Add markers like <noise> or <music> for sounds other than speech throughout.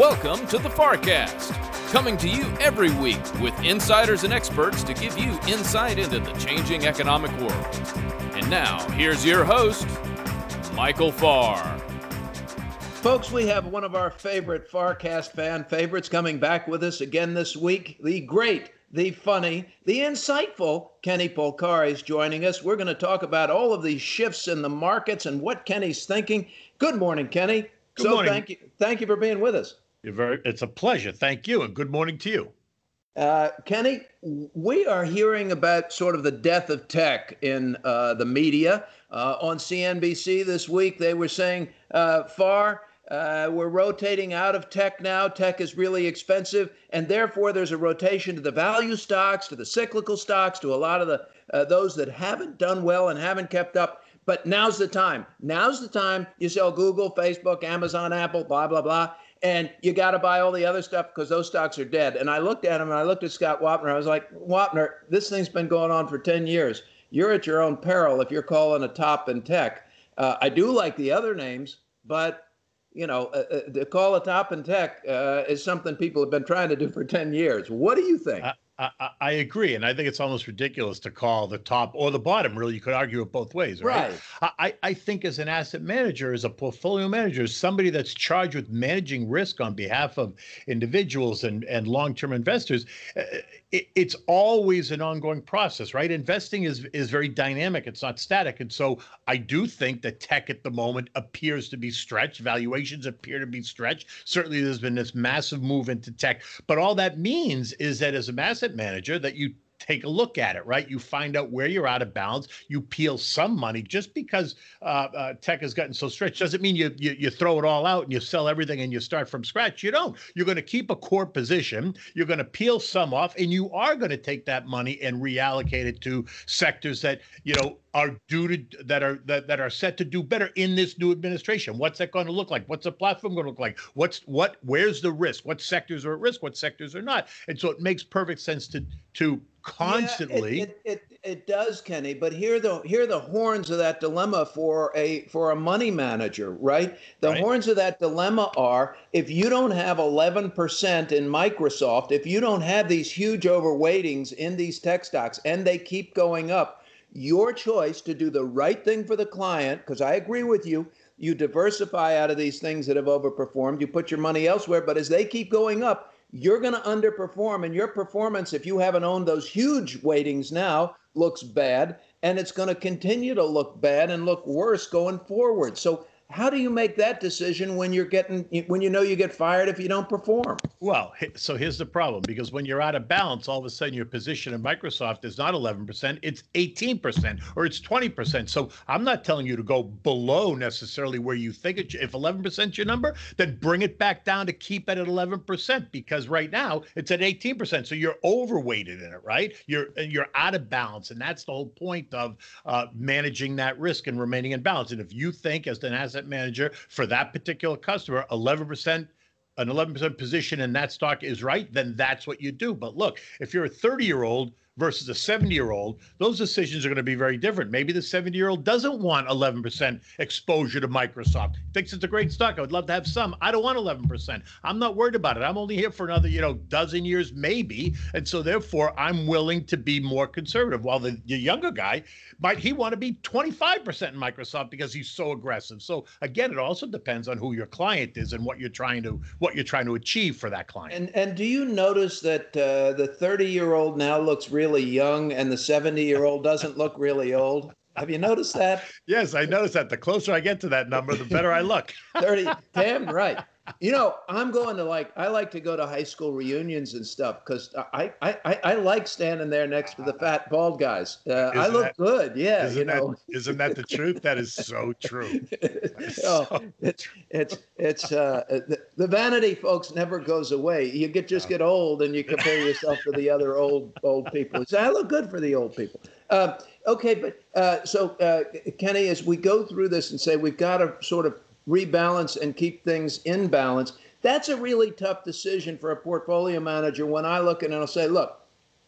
Welcome to the FarrCast, coming to you every week with insiders and experts to give you insight into the changing economic world. And now, here's your host, Michael Farr. Folks, we have one of our favorite FarrCast fan favorites coming back with us again this week. The great, the funny, the insightful Kenny Polcari is joining us. We're going to talk about all of these shifts in the markets and what Kenny's thinking. Good morning, Kenny. Good so morning. thank you, thank you for being with us. You're very, it's a pleasure. Thank you. And good morning to you. Uh, Kenny, we are hearing about sort of the death of tech in uh, the media. Uh, on CNBC this week, they were saying, uh, Farr, uh, we're rotating out of tech now. Tech is really expensive, and therefore there's a rotation to the value stocks, to the cyclical stocks, to a lot of the uh, those that haven't done well and haven't kept up. But now's the time. Now's the time. You sell Google, Facebook, Amazon, Apple, blah blah blah and you got to buy all the other stuff because those stocks are dead. And I looked at him and I looked at Scott Wapner. I was like, Wapner, this thing's been going on for 10 years. You're at your own peril if you're calling a top in tech. Uh, I do like the other names, but you know, uh, uh, to call a top in tech uh, is something people have been trying to do for 10 years. What do you think? I, I, agree, and I think it's almost ridiculous to call the top or the bottom. Really, you could argue it both ways, right? right. I, I think as an asset manager, as a portfolio manager, somebody that's charged with managing risk on behalf of individuals and and long term investors, uh, it, it's always an ongoing process, right? Investing is is very dynamic; it's not static, and so I do think that tech at the moment appears to be stretched. Valuations appear to be stretched. Certainly, there's been this massive move into tech, but all that means is that as a asset manager that you take a look at it, right? You find out where you're out of balance. You peel some money just because uh, uh, tech has gotten so stretched. Doesn't mean you, you you throw it all out and you sell everything and you start from scratch. You don't. You're going to keep a core position. You're going to peel some off, and you are going to take that money and reallocate it to sectors that you know are due to that are that, that are set to do better in this new administration. What's that going to look like? What's the platform going to look like? What's what? Where's the risk? What sectors are at risk? What sectors are not? And so it makes perfect sense to to constantly. Yeah, it, it, it, it, does, Kenny. But here the here the horns of that dilemma for a for a money manager, right? The right. horns of that dilemma are if you don't have 11% in Microsoft, if you don't have these huge overweightings in these tech stocks, and they keep going up, your choice to do the right thing for the client, because I agree with you. You diversify out of these things that have overperformed. You put your money elsewhere, but as they keep going up, you're going to underperform and your performance if you haven't owned those huge weightings now looks bad and it's going to continue to look bad and look worse going forward. So how do you make that decision when you're getting when you know you get fired if you don't perform? Well so here's the problem because when you're out of balance all of a sudden your position in microsoft is not 11% it's 18% or it's 20% so i'm not telling you to go below necessarily where you think it if 11% your number then bring it back down to keep it at 11% because right now it's at 18% so you're overweighted in it right? You're you're out of balance and that's the whole point of uh, managing that risk and remaining in balance. And if you think as an asset asset manager for that particular customer, 11% an 11% position in that stock is right, then that's what you do. But look, if you're a 30 year old versus a 70 year old, those decisions are going to be very different. Maybe the 70 year old doesn't want 11% exposure to Microsoft. Thinks it's a great stock. I would love to have some. I don't want 11%. I'm not worried about it. I'm only here for another, you know, dozen years maybe. And so therefore, I'm willing to be more conservative. While the, the younger guy might he want to be 25% in Microsoft because he's so aggressive. So again, it also depends on who your client is and what you're trying to what you're trying to achieve for that client. And and do you notice that uh, the 30 year old now looks really young and the 70 year old doesn't look really old? Have you noticed that? yes, I noticed that. The closer I get to that number, the better I look. <laughs> 30, damn right. You know, I'm going to like I like to go to high school reunions and stuff because I, I I I like standing there next to the fat bald guys. Uh, I look that, good, yeah. Isn't you know, that, isn't that the truth? That is so true. <laughs> oh, so... it's it's it's uh, the, the, vanity, folks, never goes away. You get just get old and you compare yourself to the other old old people. So I look good for the old people. Uh, okay, but uh, so uh, Kenny, as we go through this and say we've got to sort of rebalance and keep things in balance. That's a really tough decision for a portfolio manager when I look at it and I'll say, look,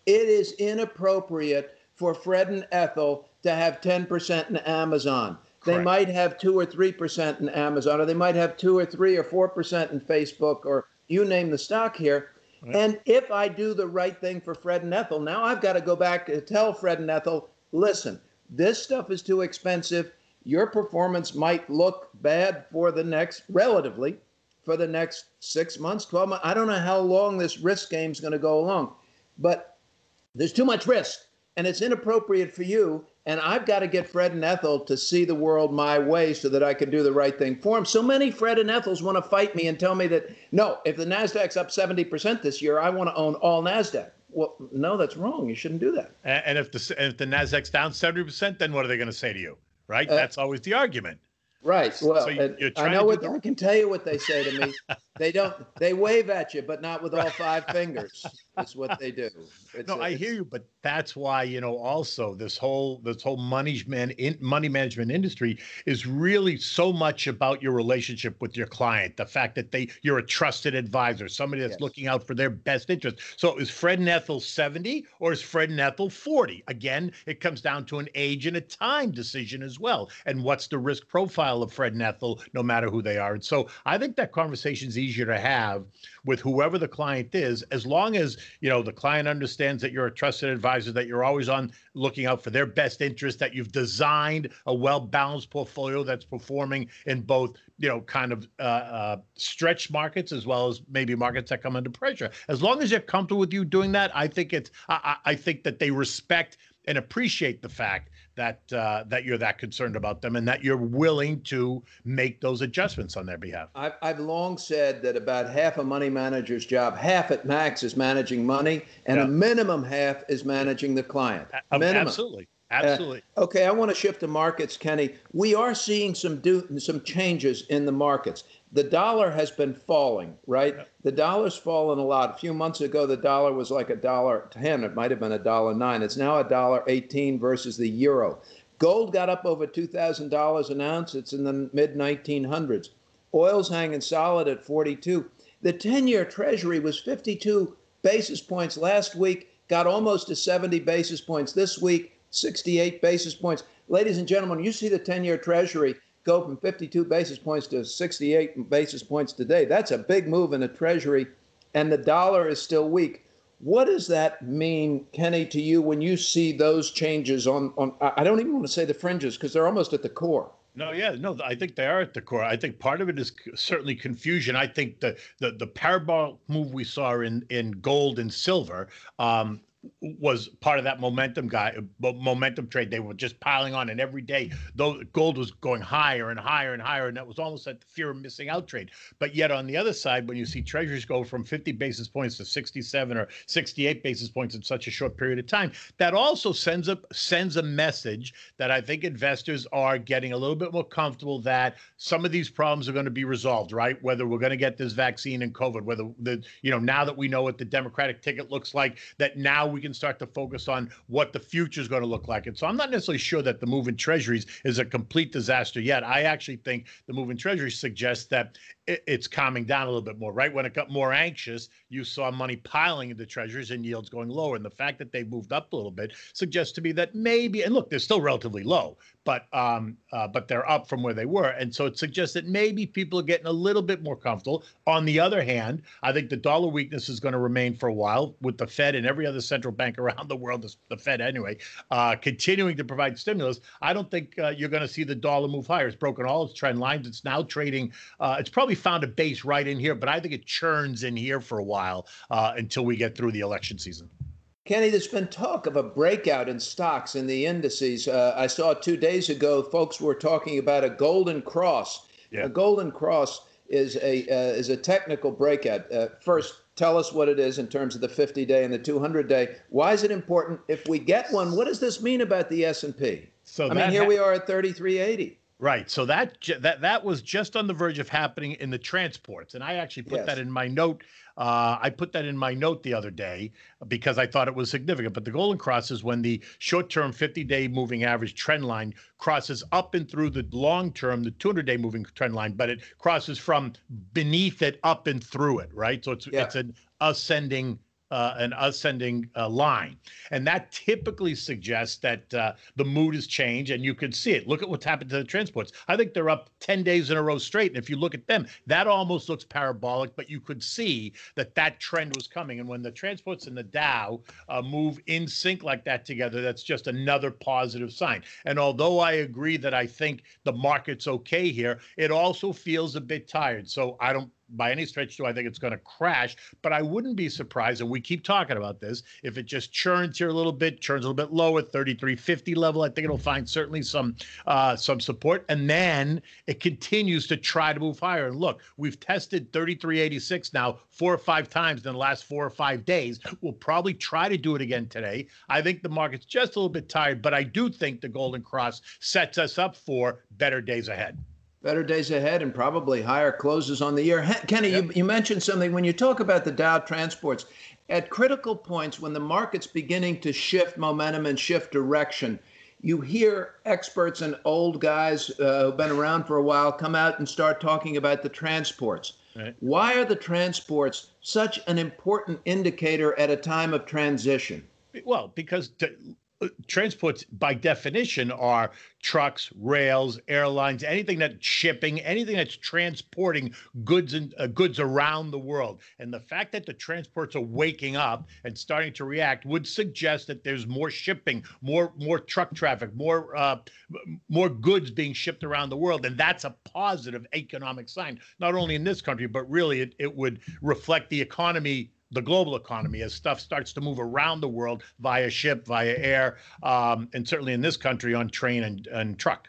it is inappropriate for Fred and Ethel to have 10% in Amazon. Correct. They might have 2 or 3% in Amazon, or they might have 2 or 3 or 4% in Facebook or you name the stock here. Right. And if I do the right thing for Fred and Ethel, now I've got to go back and tell Fred and Ethel, listen, this stuff is too expensive. Your performance might look bad for the next, relatively, for the next six months, 12 months. I don't know how long this risk game is going to go along, but there's too much risk and it's inappropriate for you. And I've got to get Fred and Ethel to see the world my way so that I can do the right thing for them. So many Fred and Ethels want to fight me and tell me that, no, if the NASDAQ's up 70% this year, I want to own all NASDAQ. Well, no, that's wrong. You shouldn't do that. And if the, if the NASDAQ's down 70%, then what are they going to say to you? Right? Uh, that's always the argument. Right. Well, so you, I know what the... I can tell you what they say to me. <laughs> they don't. They wave at you, but not with all five fingers. That's what they do. It's no, a, I hear you, but that's why you know also this whole this whole money man in, money management industry is really so much about your relationship with your client. The fact that they you're a trusted advisor, somebody that's yes. looking out for their best interest. So is Fred and Ethel 70 or is Fred and Ethel 40? Again, it comes down to an age and a time decision as well. And what's the risk profile of Fred and Ethel, no matter who they are? And so I think that conversation easier to have with whoever the client is, as long as you know the client understands that you're a trusted advisor, that you're always on looking out for their best interest, that you've designed a well-balanced portfolio that's performing in both you know kind of uh, uh, stretch markets as well as maybe markets that come under pressure. As long as they're comfortable with you doing that, I think it's I, I think that they respect and appreciate the fact that uh, that you're that concerned about them and that you're willing to make those adjustments on their behalf. I've, I've long said that about half a money manager's job, half at max, is managing money, and yeah. a minimum half is managing the client. Minimum. Absolutely. Absolutely. Uh, okay, I want to shift to markets, Kenny. We are seeing some do some changes in the markets. The dollar has been falling, right? Yeah. The dollar's fallen a lot. A few months ago, the dollar was like a dollar ten. It might have been a dollar nine. It's now a dollar eighteen versus the euro. Gold got up over two thousand dollars an ounce. It's in the mid nineteen hundreds. Oil's hanging solid at forty-two. The ten-year Treasury was fifty-two basis points last week. Got almost to seventy basis points this week 68 basis points. Ladies and gentlemen, you see the 10 year Treasury go from 52 basis points to 68 basis points today. That's a big move in the Treasury, and the dollar is still weak. What does that mean, Kenny, to you when you see those changes on, on I don't even want to say the fringes because they're almost at the core? No, yeah, no, I think they are at the core. I think part of it is certainly confusion. I think the the, the parabolic move we saw in in gold and silver um, was part of that momentum guy uh, momentum trade. They were just piling on and every day though gold was going higher and higher and higher and that was almost like the fear of missing out trade. But yet on the other side when you see treasuries go from 50 basis points to 67 or 68 basis points in such a short period of time that also sends a sends a message that i think investors are getting a little bit more comfortable that some of these problems are going to be resolved right? Whether we're going to get this vaccine and covid whether the you know now that we know what the democratic ticket looks like that now we can start to focus on what the future is going to look like. And so I'm not necessarily sure that the move in treasuries is a complete disaster yet. I actually think the move in treasuries suggests that it's calming down a little bit more, right? When it got more anxious, you saw money piling into treasuries and yields going lower. And the fact that they moved up a little bit suggests to me that maybe, and look, they're still relatively low, but um, uh, but they're up from where they were, and so it suggests that maybe people are getting a little bit more comfortable. On the other hand, I think the dollar weakness is going to remain for a while, with the Fed and every other central bank <laughs> around the world, the Fed anyway, uh, continuing to provide stimulus. I don't think uh, you're going to see the dollar move higher. It's broken all its trend lines. It's now trading. Uh, it's probably found a base right in here, but I think it churns in here for a while uh, until we get through the election season. Kenny, there's been talk of a breakout in stocks in the indices. Uh, I saw two days ago folks were talking about a golden cross. Yeah. A golden cross is a uh, is a technical breakout. Uh, first, tell us what it is in terms of the 50 day and the 200 day. Why is it important? If we get one, what does this mean about the S and P? So I mean, here ha- we are at 3380. Right. So that that that was just on the verge of happening in the transports, and I actually put yes. that in my note. Uh, I put that in my note the other day because I thought it was significant. But the golden cross is when the short-term 50-day moving average trend line crosses up and through the long-term, the 200-day moving trend line, but it crosses from beneath it up and through it. Right. So it's yeah. it's an ascending uh, an ascending uh, line, and that typically suggests that uh, the mood has changed, and you can see it. Look at what's happened to the transports. I think they're up ten days in a row straight, and if you look at them, that almost looks parabolic, but you could see that that trend was coming. And when the transports and the Dow uh, move in sync like that together, that's just another positive sign. And although I agree that I think the market's okay here, it also feels a bit tired. So I don't by any stretch do I think it's going to crash, but I wouldn't be surprised, and we keep talking about this, if it just churns here a little bit, churns a little bit lower, 3350 level. I think it'll find certainly some uh, some support, and then it continues to try to move higher. And look, we've tested 3386 now four or five times in the last four or five days. We'll probably try to do it again today. I think the market's just a little bit tired, but I do think the Golden Cross sets us up for better days ahead better days ahead and probably higher closes on the year. Kenny, yep. you, you mentioned something when you talk about the Dow transports. At critical points, when the market's beginning to shift momentum and shift direction, you hear experts and old guys uh, who've been around for a while come out and start talking about the transports. Right. Why are the transports such an important indicator at a time of transition? Well, because transports by definition are trucks, rails, airlines, anything that's shipping, anything that's transporting goods and uh, goods around the world. And the fact that the transports are waking up and starting to react would suggest that there's more shipping, more more truck traffic, more uh, more goods being shipped around the world, and that's a positive economic sign, not only in this country but really it, it would reflect the economy the global economy as stuff starts to move around the world via ship, via air, um, and certainly in this country on train and, and truck.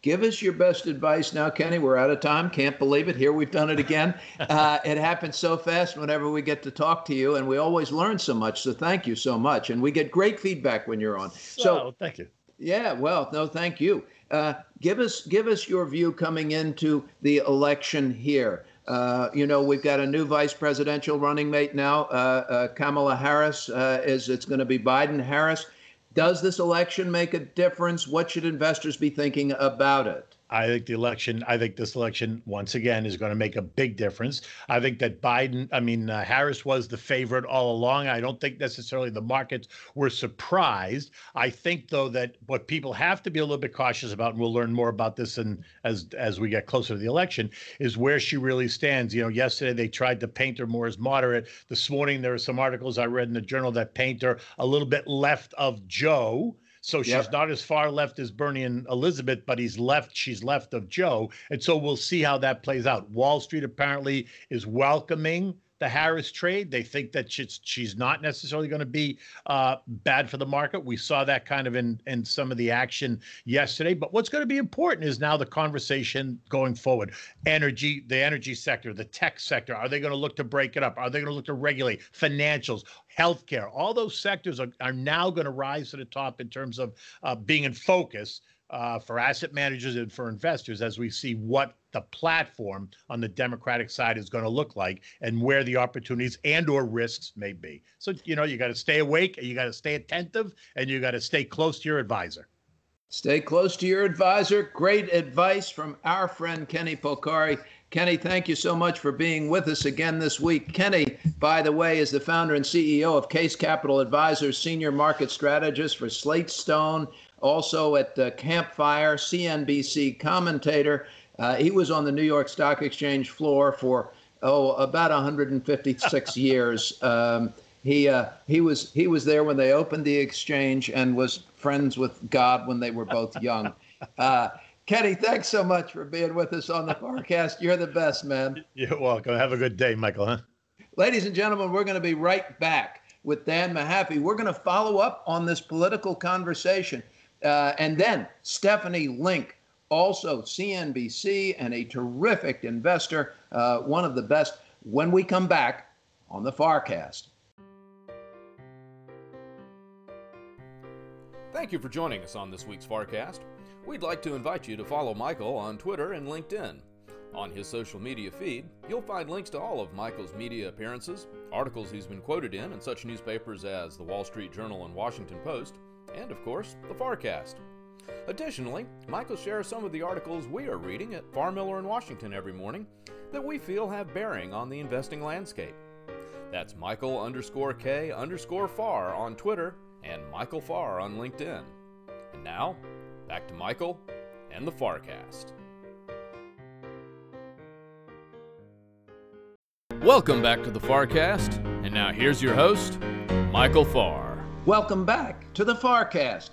Give us your best advice now, Kenny. We're out of time. Can't believe it. Here we've done it again. <laughs> Uh, it happens so fast whenever we get to talk to you, and we always learn so much. So thank you so much. And we get great feedback when you're on. So oh, thank you. Yeah, well, no, thank you. Uh, give us give us your view coming into the election here. Uh, you know, we've got a new vice presidential running mate now. Uh, uh, Kamala Harris uh, is it's going to be Biden Harris. Does this election make a difference? What should investors be thinking about it? I think the election, I think this election, once again, is going to make a big difference. I think that Biden, I mean, uh, Harris was the favorite all along. I don't think necessarily the markets were surprised. I think, though, that what people have to be a little bit cautious about, and we'll learn more about this as as we get closer to the election, is where she really stands. You know, yesterday they tried to paint her more as moderate. This morning there were some articles I read in the journal that paint her a little bit left of Joe. So she's yep. not as far left as Bernie and Elizabeth, but he's left. She's left of Joe, and so we'll see how that plays out. Wall Street apparently is welcoming the Harris trade. They think that she's she's not necessarily going to be uh, bad for the market. We saw that kind of in in some of the action yesterday. But what's going to be important is now the conversation going forward. Energy, the energy sector, the tech sector. Are they going to look to break it up? Are they going to look to regulate financials? Healthcare, all those sectors are, are now going to rise to the top in terms of uh, being in focus uh, for asset managers and for investors as we see what the platform on the democratic side is going to look like and where the opportunities and or risks may be. So you know you got to stay awake and you got to stay attentive and you got to stay close to your advisor. Stay close to your advisor. Great advice from our friend Kenny Polcari Kenny, thank you so much for being with us again this week. Kenny, by the way, is the founder and CEO of Kace Capital Advisors, senior market strategist for SlateStone, also at the Campfire, CNBC commentator. Uh, he was on the New York Stock Exchange floor for oh about 156 <laughs> years. Um, he uh, he was he was there when they opened the exchange and was friends with God when they were both young. <laughs> Uh, Kenny, thanks so much for being with us on the <laughs> FarrCast. You're the best, man. You're welcome. Have a good day, Michael. Huh? Ladies and gentlemen, we're going to be right back with Dan Mahaffee. We're going to follow up on this political conversation. Uh, and then Stephanie Link, also CNBC and a terrific investor, uh, one of the best, when we come back on the FarrCast. Thank you for joining us on this week's FarrCast. We'd like to invite you to follow Michael on Twitter and LinkedIn. On his social media feed, you'll find links to all of Michael's media appearances, articles he's been quoted in in such newspapers as the Wall Street Journal and Washington Post, and of course, the FarrCast. Additionally, Michael shares some of the articles we are reading at Farr, Miller & Washington every morning that we feel have bearing on the investing landscape. That's Michael underscore K underscore Farr on Twitter and Michael Farr on LinkedIn. And now, back to Michael and the Farrcast. Welcome back to the Farrcast, and now here's your host, Michael Farr. Welcome back to the Farrcast.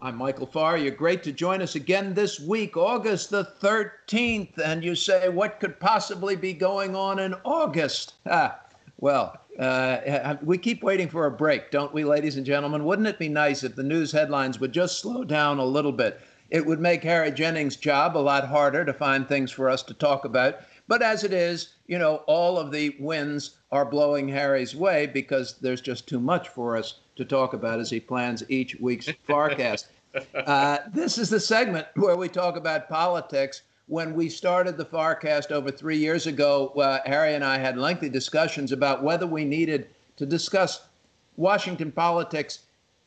I'm Michael Farr. You're great to join us again this week, August the 13th. And you say, what could possibly be going on in August? Ah, well, uh, we keep waiting for a break, don't we, ladies and gentlemen? Wouldn't it be nice if the news headlines would just slow down a little bit? It would make Harry Jennings' job a lot harder to find things for us to talk about. But as it is, you know, all of the winds are blowing Harry's way because there's just too much for us to talk about as he plans each week's FarrCast. Uh, this is the segment where we talk about politics. When we started the FarrCast over three years ago, uh, Harry and I had lengthy discussions about whether we needed to discuss Washington politics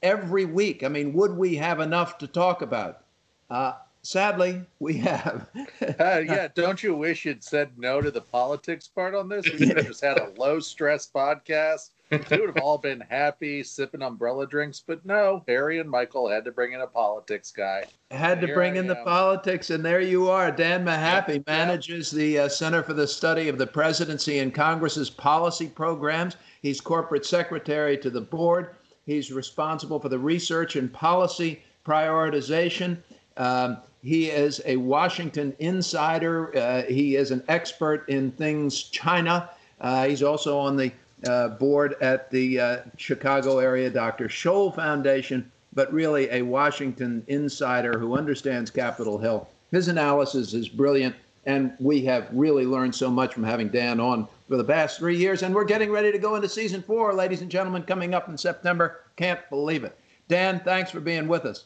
every week. I mean, would we have enough to talk about? Uh, sadly, we have. <laughs> uh, yeah, don't you wish you'd said no to the politics part on this? We could have just had a low stress podcast. We would have all been happy sipping umbrella drinks, but no, Harry and Michael had to bring in a politics guy. Had to bring I in am. the politics, and there you are. Dan Mahaffee yep, manages the uh, Center for the Study of the Presidency and Congress's policy programs. He's corporate secretary to the board. He's responsible for the research and policy prioritization. Um, he is a Washington insider. Uh, he is an expert in things China. Uh, he's also on the uh, board at the uh, Chicago area Dr. Scholl Foundation, but really a Washington insider who understands Capitol Hill. His analysis is brilliant, and we have really learned so much from having Dan on for the past three years. And we're getting ready to go into season four, ladies and gentlemen, coming up in September. Can't believe it. Dan, thanks for being with us.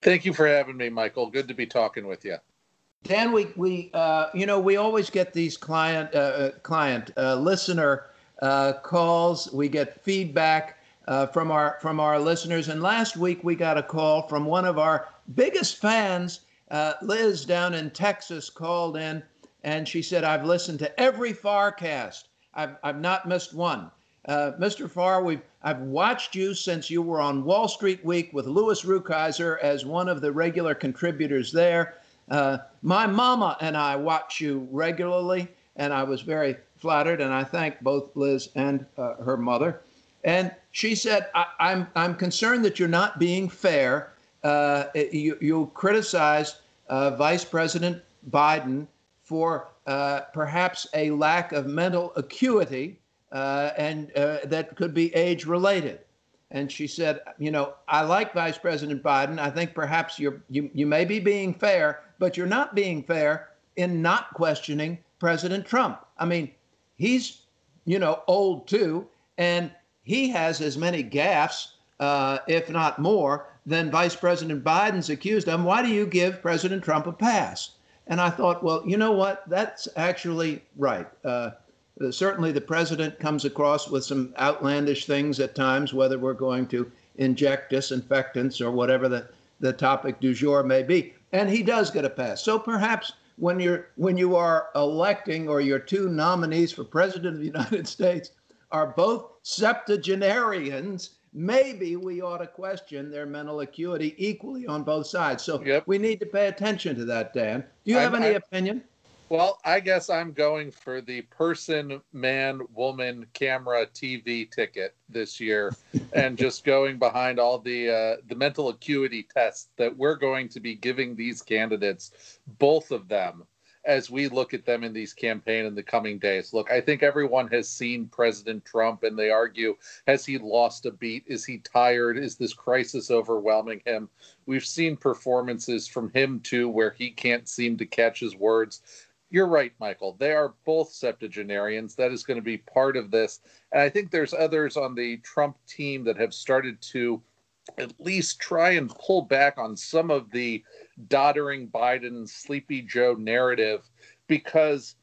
Thank you for having me, Michael. Good to be talking with you. Dan, we we uh, you know we always get these client uh, uh client uh, listener uh, calls. We get feedback uh, from our from our listeners. And last week we got a call from one of our biggest fans, Liz down in Texas, called in and she said, "I've listened to every Farrcast. I've I've not missed one." Uh, Mr. Farr, we've I've watched you since you were on Wall Street Week with Louis Rukeyser as one of the regular contributors there. Uh, my mama and I watch you regularly, and I was very flattered, and I thank both Liz and uh, her mother. And she said, I, am I'm, I'm concerned that you're not being fair. Uh, you, you criticize uh, Vice President Biden for uh, perhaps a lack of mental acuity uh, and uh, that could be age related. And she said, you know, I like Vice President Biden. I think perhaps you're you, you may be being fair, but you're not being fair in not questioning President Trump. I mean, he's, you know, old too, and he has as many gaffes, uh, if not more, than Vice President Biden's accused of. Why do you give President Trump a pass? And I thought, well, you know what? That's actually right. Uh, certainly, the president comes across with some outlandish things at times, whether we're going to inject disinfectants or whatever the, the topic du jour may be. And he does get a pass. So perhaps when you're when you are electing or your two nominees for president of the United <laughs> States are both septuagenarians, maybe we ought to question their mental acuity equally on both sides. So yep. we need to pay attention to that, Dan. Do you have I, any I, opinion? Well, I guess I'm going for the person, man, woman, camera, TV ticket this year, <laughs> and just going behind all the uh, the mental acuity tests that we're going to be giving these candidates, both of them, as we look at them in these campaign in the coming days. Look, I think everyone has seen President Trump, and they argue: Has he lost a beat? Is he tired? Is this crisis overwhelming him? We've seen performances from him too, where he can't seem to catch his words you're right, Michael. They are both septuagenarians. That is going to be part of this. And I think there's others on the Trump team that have started to at least try and pull back on some of the doddering Biden, sleepy Joe narrative because,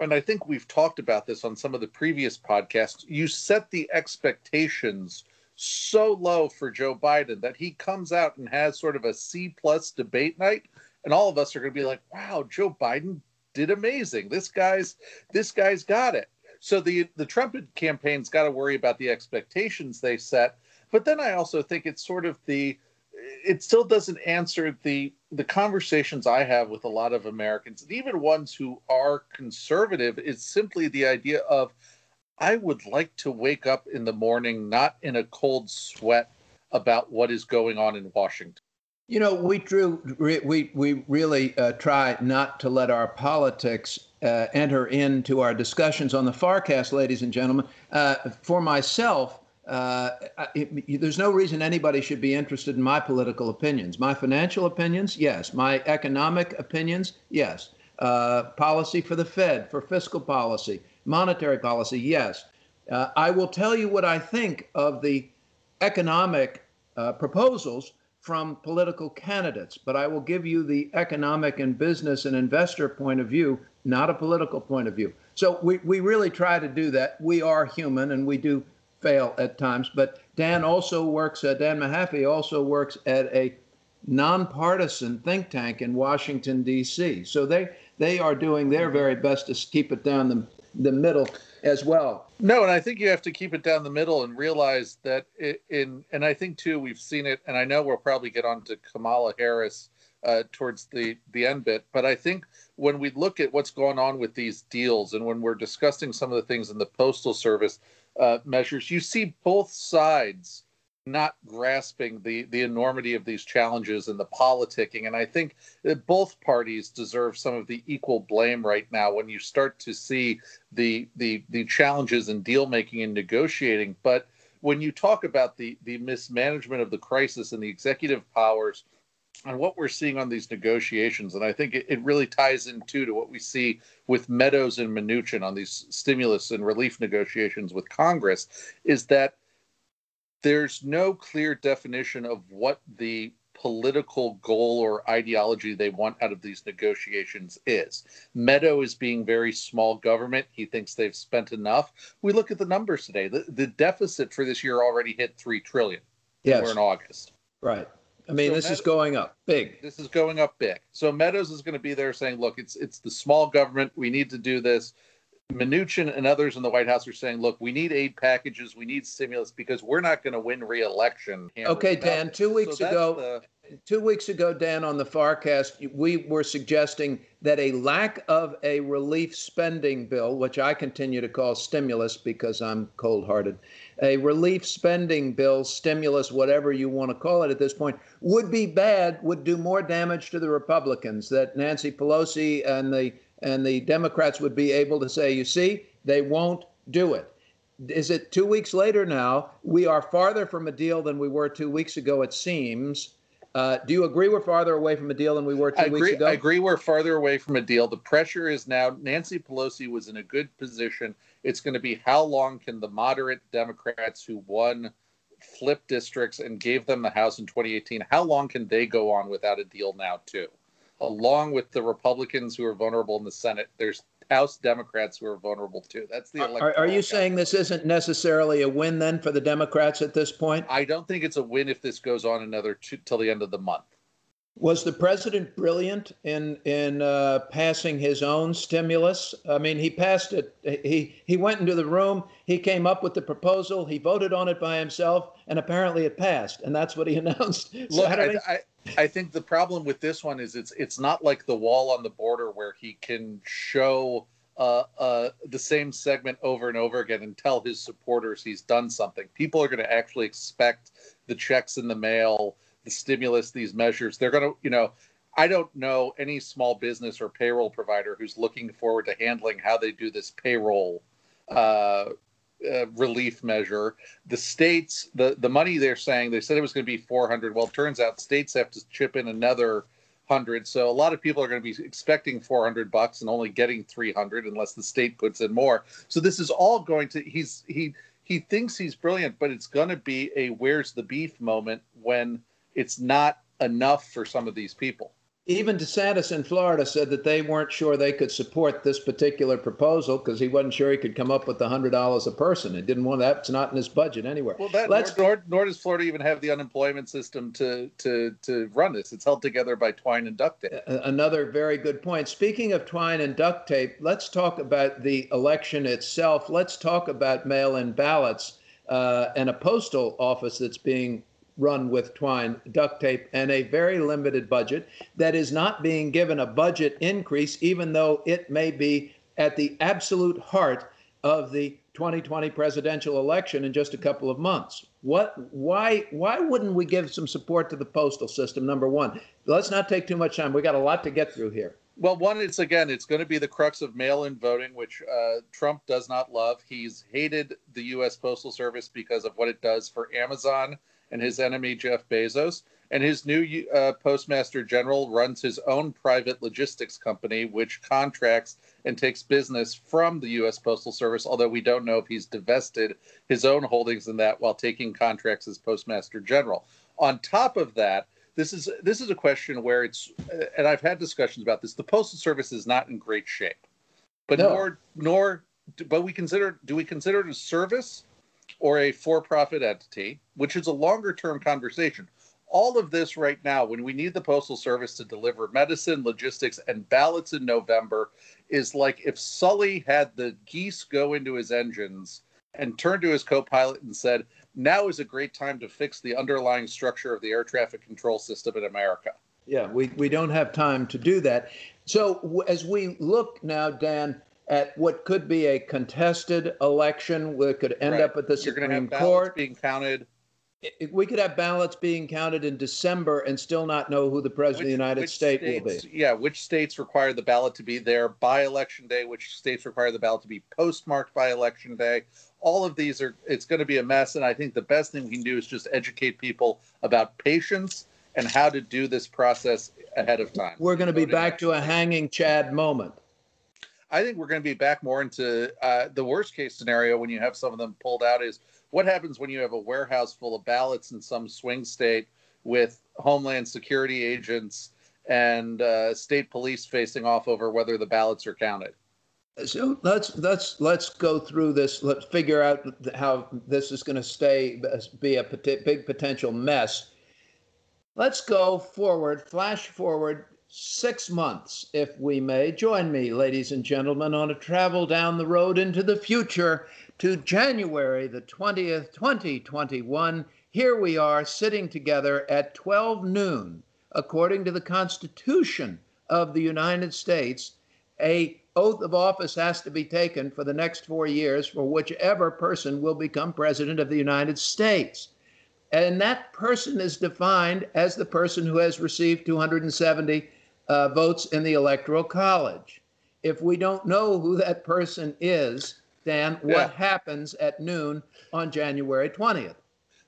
and I think we've talked about this on some of the previous podcasts, you set the expectations so low for Joe Biden that he comes out and has sort of a C plus debate night. And all of us are going to be like, wow, Joe Biden did amazing. This guy's this guy's got it. so the the Trump campaign's got to worry about the expectations they set, but then I also think it's sort of the it still doesn't answer the the conversations I have with a lot of Americans, and even ones who are conservative. Is simply the idea of I would like to wake up in the morning not in a cold sweat about what is going on in Washington. You know, we drew we we really uh, try not to let our politics uh, enter into our discussions on the FarrCast, ladies and gentlemen. Uh, for myself, uh, it, there's no reason anybody should be interested in my political opinions. My financial opinions, yes. My economic opinions, yes. Uh, policy for the Fed, for fiscal policy, monetary policy, yes. Uh, I will tell you what I think of the economic proposals from political candidates, but I will give you the economic and business and investor point of view, not a political point of view. So we, we really try to do that. We are human and we do fail at times. But Dan also works, uh, Dan Mahaffee also works at a nonpartisan think tank in Washington, D.C. So they, they are doing their very best to keep it down the, the middle as well. No, and I think you have to keep it down the middle and realize that in, and I think too, we've seen it, and I know we'll probably get on to Kamala Harris uh, towards the, the end bit, but I think when we look at what's going on with these deals and when we're discussing some of the things in the Postal Service, uh, measures, you see both sides not grasping the the enormity of these challenges and the politicking. And i think both parties deserve some of the equal blame right now when you start to see the the the challenges in deal making and negotiating. But when you talk about the the mismanagement of the crisis and the executive powers and what we're seeing on these negotiations, and I think it, it really ties in too to what we see with Meadows and Mnuchin on these stimulus and relief negotiations with Congress, is that there's no clear definition of what the political goal or ideology they want out of these negotiations is. Meadow is being very small government. He thinks they've spent enough. We look at the numbers today. The, the deficit for this year already hit three trillion. Yes. We're in August. Right. I mean, so this Meadows, is going up big. This is going up big. So Meadows is going to be there saying, "Look, it's it's the small government. We need to do this." Mnuchin and others in the White House are saying, "Look, we need aid packages. We need stimulus because we're not going to win re-election." Okay, Dan. Two weeks so ago, the... two weeks ago, Dan, on the FarrCast, we were suggesting that a lack of a relief spending bill, which I continue to call stimulus because I'm cold-hearted, a relief spending bill, stimulus, whatever you want to call it at this point, would be bad, would do more damage to the Republicans. That Nancy Pelosi and the and the Democrats would be able to say, you see, they won't do it. Is it two weeks later now? We are farther from a deal than we were two weeks ago, it seems. Uh, do you agree we're farther away from a deal than we were two agree, weeks ago? I agree we're farther away from a deal. The pressure is now Nancy Pelosi was in a good position it's going to be how long can the moderate Democrats who won flip districts and gave them the House in 2018, how long can they go on without a deal now, too? Along with the Republicans who are vulnerable in the Senate, there's House Democrats who are vulnerable too. That's the Are, are you saying this isn't necessarily a win then for the Democrats at this point? I don't think it's a win if this goes on another two, till the end of the month. Was the president brilliant in in uh, passing his own stimulus? I mean, he passed it. He he went into the room. He came up with the proposal. He voted on it by himself, and apparently it passed. And that's what he <laughs> announced. Look, I, I, I think the problem with this one is it's it's not like the wall on the border where he can show uh, uh, the same segment over and over again and tell his supporters he's done something. People are going to actually expect the checks in the mail the stimulus, these measures, they're going to, you know, I don't know any small business or payroll provider who's looking forward to handling how they do this payroll uh, uh, relief measure. The states, the the money they're saying they said it was going to be 400. Well, it turns out states have to chip in another hundred. So a lot of people are going to be expecting 400 bucks and only getting 300 unless the state puts in more. So this is all going to he's he he thinks he's brilliant, but it's going to be a where's the beef moment when it's not enough for some of these people. even DeSantis in Florida said that they weren't sure they could support this particular proposal because he wasn't sure he could come up with the hundred dollars a person. He didn't want that. It's not in his budget anywhere. Well, that, Let's, nor, nor, nor, does Florida even have the unemployment system to to to run this. It's held together by twine and duct tape. Another very good point. Speaking of twine and duct tape, let's talk about the election itself. Let's talk about mail-in ballots uh, and a postal office that's being run with twine, duct tape, and a very limited budget that is not being given a budget increase, even though it may be at the absolute heart of the 2020 presidential election in just a couple of months. What why why wouldn't we give some support to the postal system number 1? Let's not take too much time. We got a lot to get through here. Well, one, it's again, it's going to be the crux of mail-in voting, which uh, Trump does not love. He's hated the U.S. Postal Service because of what it does for Amazon and his enemy Jeff Bezos. And his new uh, postmaster general runs his own private logistics company, which contracts and takes business from the U.S. Postal Service. Although we don't know if he's divested his own holdings in that while taking contracts as postmaster general. On top of that, this is this is a question where it's, uh, and I've had discussions about this. The Postal Service is not in great shape, but no. nor nor, but we consider do we consider it a service or a for profit entity, which is a longer term conversation. All of this right now, when we need the Postal Service to deliver medicine, logistics, and ballots in November, is like if Sully had the geese go into his engines and turned to his co pilot and said, Now is a great time to fix the underlying structure of the air traffic control system in America. Yeah, we, we don't have time to do that. So, as we look now, Dan, at what could be a contested election, that could end right. up at the You're Supreme Court. being counted. We could have ballots being counted in December and still not know who the president which, of the United States, states, will be. Yeah, which states require the ballot to be there by election day? Which states require the ballot to be postmarked by election day? All of these are. It's going to be a mess, and I think the best thing we can do is just educate people about patience and how to do this process ahead of time. We're going to be back to a hanging Chad moment. I think we're going to be back more into uh, the worst case scenario when you have some of them pulled out is what happens when you have a warehouse full of ballots in some swing state with Homeland Security agents and uh, state police facing off over whether the ballots are counted. So let's let's let's go through this. Let's figure out how this is going to stay be a big potential mess. Let's go forward, flash forward six months, if we may. Join me, ladies and gentlemen, on a travel down the road into the future to January the 20th, 2021. Here we are sitting together at 12 noon, according to the Constitution of the United States. A oath of office has to be taken for the next four years for whichever person will become president of the United States. And that person is defined as the person who has received 270 uh, votes in the Electoral College. If we don't know who that person is, Dan, what yeah. happens at noon on January 20th?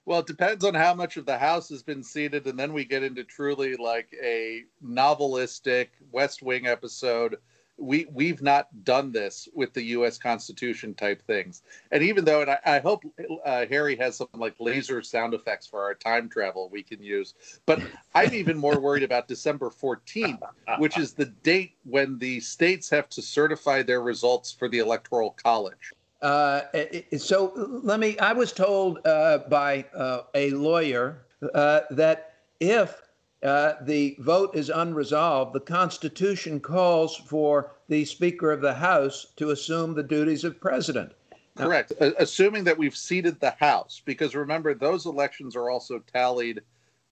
Well, it depends on how much of the House has been seated, and then we get into truly like a novelistic West Wing episode we we've not done this with the U.S. Constitution type things. And even though, and I, I hope uh, Harry has some like laser sound effects for our time travel we can use. But I'm even more worried about December 14th, which is the date when the states have to certify their results for the Electoral College. Uh, so let me. I was told uh, by uh, a lawyer uh, that if uh, the vote is unresolved, the Constitution calls for the Speaker of the House to assume the duties of president. Now, Correct. Assuming that we've seated the House, because remember, those elections are also tallied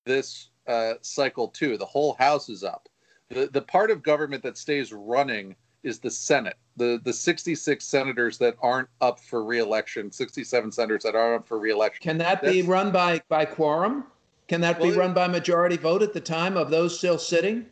this uh, cycle too. The whole House is up. The, the part of government that stays running is the Senate. The the 66 senators that aren't up for reelection, 67 senators that aren't up for reelection. Can that be run by by quorum? Can that well, be run by majority vote at the time of those still sitting?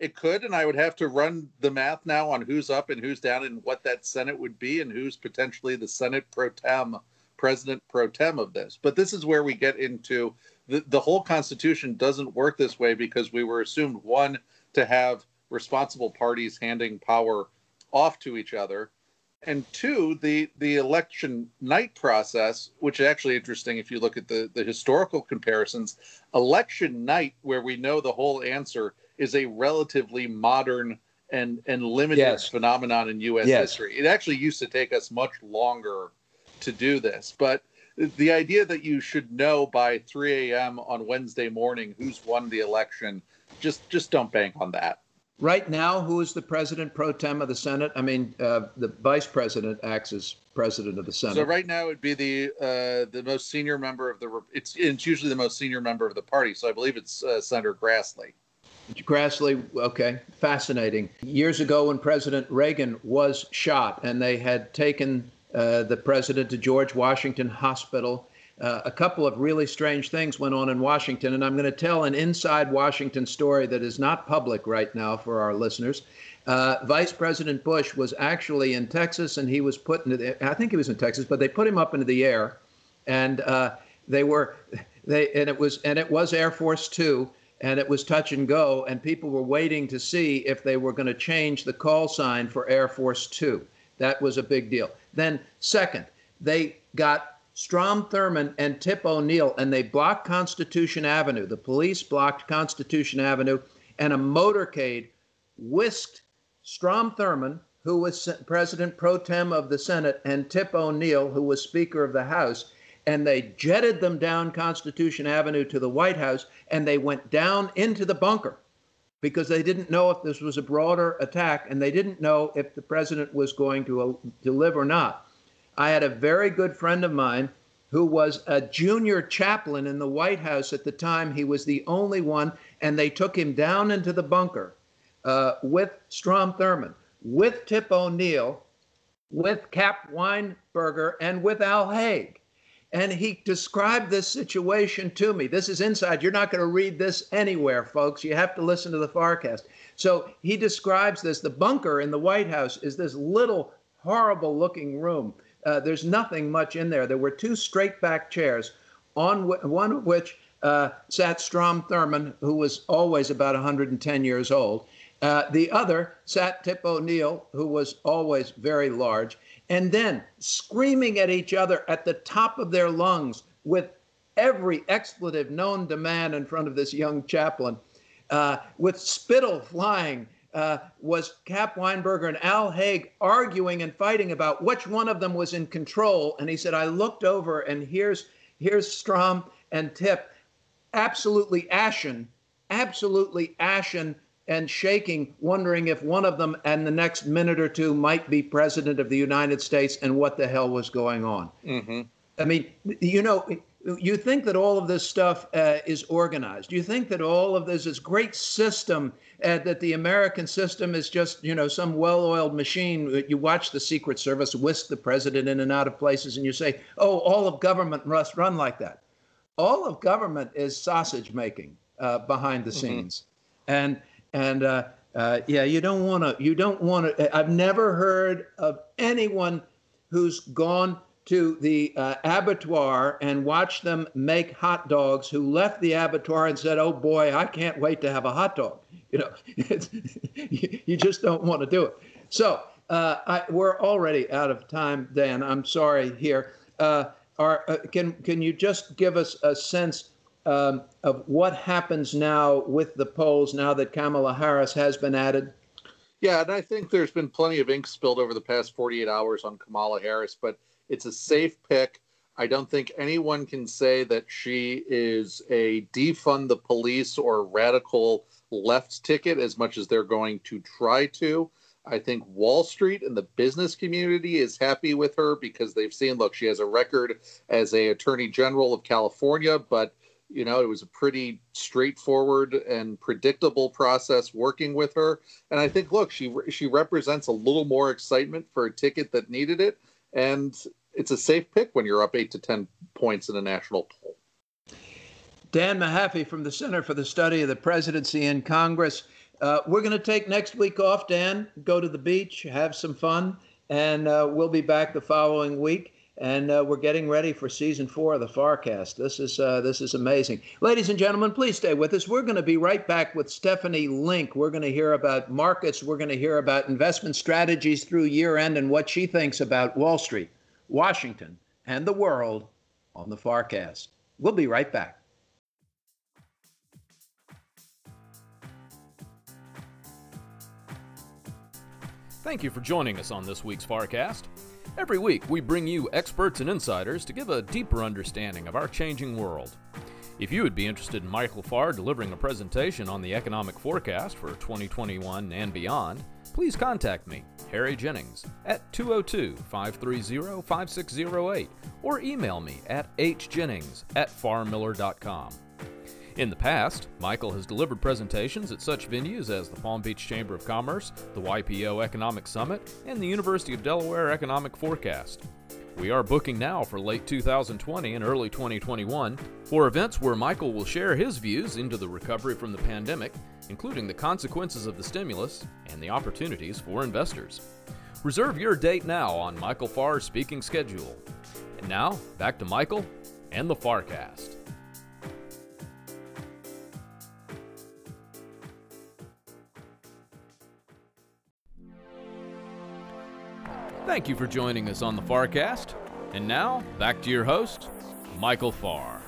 It could, and I would have to run the math now on who's up and who's down and what that Senate would be and who's potentially the Senate pro tem, President pro tem of this. But this is where we get into the, the whole Constitution doesn't work this way because we were assumed one to have responsible parties handing power off to each other and two, the the election night process, which is actually interesting if you look at the the historical comparisons. Election night, where we know the whole answer, is a relatively modern and and limited Yes. phenomenon in U.S. Yes. history. It actually used to take us much longer to do this, but the idea that you should know by 3 a.m. on Wednesday morning who's won the election, just just don't bank on that. Right now, who is the president pro tem of the Senate? I mean, uh, the vice president acts as president of the Senate. So right now it'd be the uh, the most senior member of the it's it's usually the most senior member of the party. So I believe it's uh, Senator Grassley. Grassley, okay, fascinating. Years ago, when President Reagan was shot and they had taken uh, the president to George Washington Hospital, uh, a couple of really strange things went on in Washington. And I'm going to tell an inside Washington story that is not public right now for our listeners. Uh, Vice President Bush was actually in Texas and he was put into the, I think he was in Texas, but they put him up into the air and uh, they were they and it was and it was Air Force Two, and it was touch and go, and people were waiting to see if they were going to change the call sign for Air Force Two. That was a big deal. Then second, they got Strom Thurmond and Tip O'Neill, and they blocked Constitution Avenue. The police blocked Constitution Avenue, and a motorcade whisked Strom Thurmond, who was president pro tem of the Senate, and Tip O'Neill, who was Speaker of the House, and they jetted them down Constitution Avenue to the White House, and they went down into the bunker because they didn't know if this was a broader attack, and they didn't know if the president was going to, uh, to live or not. I had a very good friend of mine who was a junior chaplain in the White House at the time. He was the only one, and they took him down into the bunker uh, with Strom Thurmond, with Tip O'Neill, with Cap Weinberger, and with Al Haig. And he described this situation to me. This is inside. You're not going to read this anywhere, folks. You have to listen to the FarrCast. So he describes this. The bunker in the White House is this little, horrible looking room. Uh, there's nothing much in there. There were two straight back chairs, on wh- one of which uh, sat Strom Thurmond, who was always about 110 years old. Uh, the other sat Tip O'Neill, who was always very large, and then screaming at each other at the top of their lungs with every expletive known to man in front of this young chaplain, uh, with spittle flying. Uh, was Cap Weinberger and Al Haig arguing and fighting about which one of them was in control? And he said, I looked over and here's here's Strom and Tip, absolutely ashen, absolutely ashen and shaking, wondering if one of them and the next minute or two might be president of the United States and what the hell was going on. Mm-hmm. I mean, you know, you think that all of this stuff uh, is organized. You think that all of this is great system, uh, that the American system is just, you know, some well-oiled machine. You watch the Secret Service whisk the president in and out of places, and you say, "Oh, all of government must run like that." All of government is sausage making uh, behind the scenes, and and uh, uh, yeah, you don't want to. You don't want to. I've never heard of anyone who's gone to the uh, abattoir and watched them make hot dogs who left the abattoir and said, "Oh boy, I can't wait to have a hot dog." You know, <laughs> <laughs> you just don't want to do it. So uh, I, we're already out of time, Dan. I'm sorry here. Uh, are, uh, can can you just give us a sense um, of what happens now with the polls now that Kamala Harris has been added? Yeah, and I think there's been plenty of ink spilled over the past 48 hours on Kamala Harris, but it's a safe pick. I don't think anyone can say that she is a defund the police or radical left ticket as much as they're going to try to. I think Wall Street and the business community is happy with her because they've seen look, she has a record as a attorney general of California, but you know, it was a pretty straightforward and predictable process working with her. And I think, look, she she represents a little more excitement for a ticket that needed it, and it's a safe pick when you're up eight to ten points in a national poll. Dan Mahaffee from the Center for the Study of the Presidency and Congress. Uh, we're going to take next week off, Dan, go to the beach, have some fun, and uh, we'll be back the following week. And uh, we're getting ready for season four of the FarrCast. This is uh, this is amazing, ladies and gentlemen. Please stay with us. We're going to be right back with Stephanie Link. We're going to hear about markets. We're going to hear about investment strategies through year end and what she thinks about Wall Street, Washington, and the world on the FarrCast. We'll be right back. Thank you for joining us on this week's FarrCast. Every week, we bring you experts and insiders to give a deeper understanding of our changing world. If you would be interested in Michael Farr delivering a presentation on the economic forecast for 2021 and beyond, please contact me, Harry Jennings, at 202 530 5608 or email me at hjennings at farrmiller.com. In the past, Michael has delivered presentations at such venues as the Palm Beach Chamber of Commerce, the YPO Economic Summit, and the University of Delaware Economic Forecast. We are booking now for late 2020 and early 2021 for events where Michael will share his views into the recovery from the pandemic, including the consequences of the stimulus and the opportunities for investors. Reserve your date now on Michael Farr's speaking schedule. And now, back to Michael and the FarrCast. Thank you for joining us on the FarrCast. And now, back to your host, Michael Farr.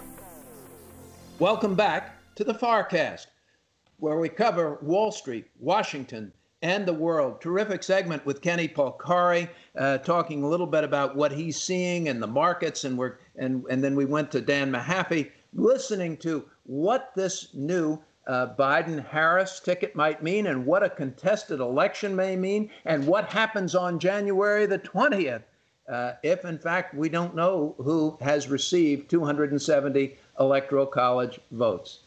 Welcome back to the FarrCast, where we cover Wall Street, Washington, and the world. Terrific segment with Kenny Polcari, uh, talking a little bit about what he's seeing in the markets, and we're and and then we went to Dan Mahaffee, listening to what this new uh, Biden Harris ticket might mean and what a contested election may mean and what happens on January the 20th uh, if, in fact, we don't know who has received 270 electoral college votes.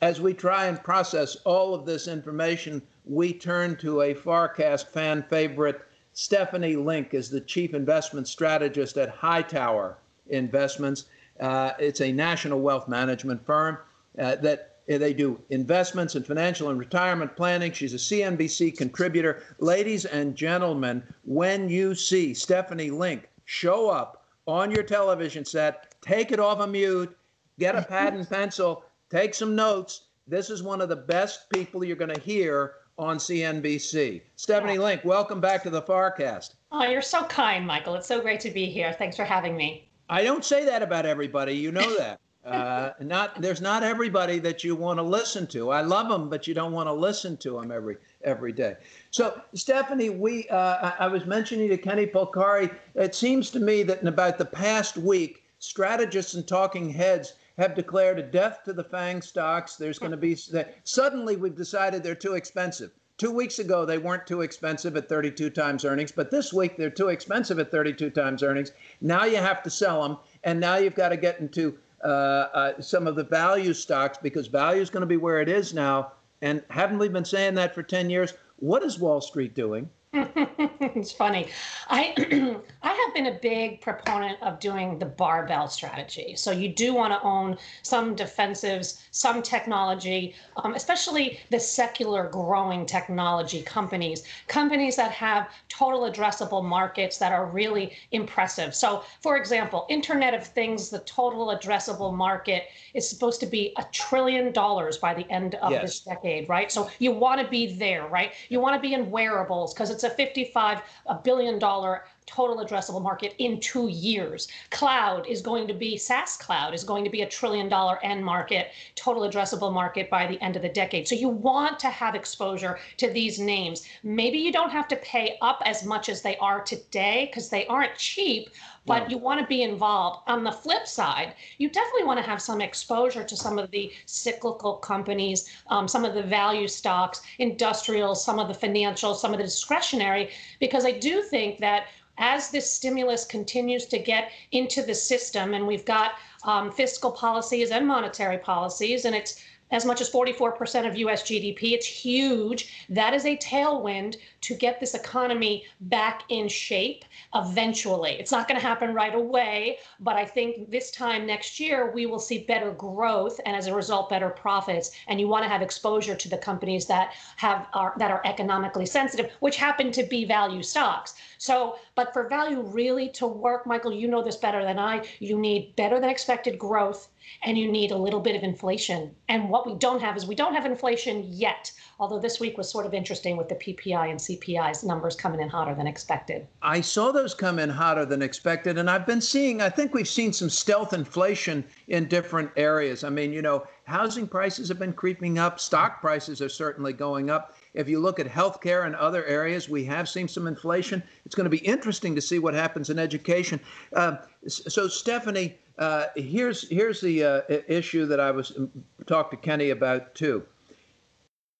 As we try and process all of this information, we turn to a FarrCast fan favorite. Stephanie Link is the chief investment strategist at Hightower Investments. Uh, it's a national wealth management firm uh, that they do investments and financial and retirement planning. She's a CNBC contributor. Ladies and gentlemen, when you see Stephanie Link show up on your television set, take it off a mute, get a pad and pencil, take some notes. This is one of the best people you're going to hear on CNBC. Stephanie. Link, welcome back to the FarrCast. Oh, you're so kind, Michael. It's so great to be here. Thanks for having me. I don't say that about everybody. You know that. Uh, not there's not everybody that you want to listen to. I love them, but you don't want to listen to them every every day. So, Stephanie, we uh, I was mentioning to Kenny Polcari. It seems to me that in about the past week, strategists and talking heads have declared a death to the FANG stocks. There's going to be suddenly we've decided they're too expensive. Two weeks ago, they weren't too expensive at 32 times earnings, but this week they're too expensive at 32 times earnings. Now you have to sell them, and now you've got to get into Uh, uh, some of the value stocks because value is going to be where it is now. And haven't we been saying that for 10 years? What is Wall Street doing? <laughs> it's funny. I <clears throat> I have been a big proponent of doing the barbell strategy. So you do want to own some defensives, some technology, um, especially the secular growing technology companies, companies that have total addressable markets that are really impressive. So, for example, Internet of Things, the total addressable market is supposed to be a trillion dollars by the end of yes. this decade, right? So you want to be there, right? You want to be in wearables because it's a 55 billion dollar total addressable market in two years. Cloud is going to be, SaaS cloud is going to be a trillion dollar end market, total addressable market by the end of the decade. So you want to have exposure to these names. Maybe you don't have to pay up as much as they are today because they aren't cheap, but you want to be involved. On the flip side, you definitely want to have some exposure to some of the cyclical companies, um, some of the value stocks, industrials, some of the financials, some of the discretionary, because I do think that as this stimulus continues to get into the system, and we've got um, fiscal policies and monetary policies, and it's as much as 44% of US GDP. It's huge. That is a tailwind to get this economy back in shape eventually. It's not going to happen right away, but I think this time next year we will see better growth and as a result better profits. And you want to have exposure to the companies that have are that are economically sensitive, which happen to be value stocks. So, but for value really to work, Michael, you know this better than I, you need better than expected growth and you need a little bit of inflation. And what we don't have is we don't have inflation yet, although this week was sort of interesting with the PPI and CPI's numbers coming in hotter than expected. I saw those come in hotter than expected. And I've been seeing, I think we've seen some stealth inflation in different areas. I mean, you know, housing prices have been creeping up, stock prices are certainly going up. If you look at healthcare and other areas, we have seen some inflation. It's going to be interesting to see what happens in education. Uh, so, Stephanie, uh, here's here's the uh, issue that I was um, talked to Kenny about too.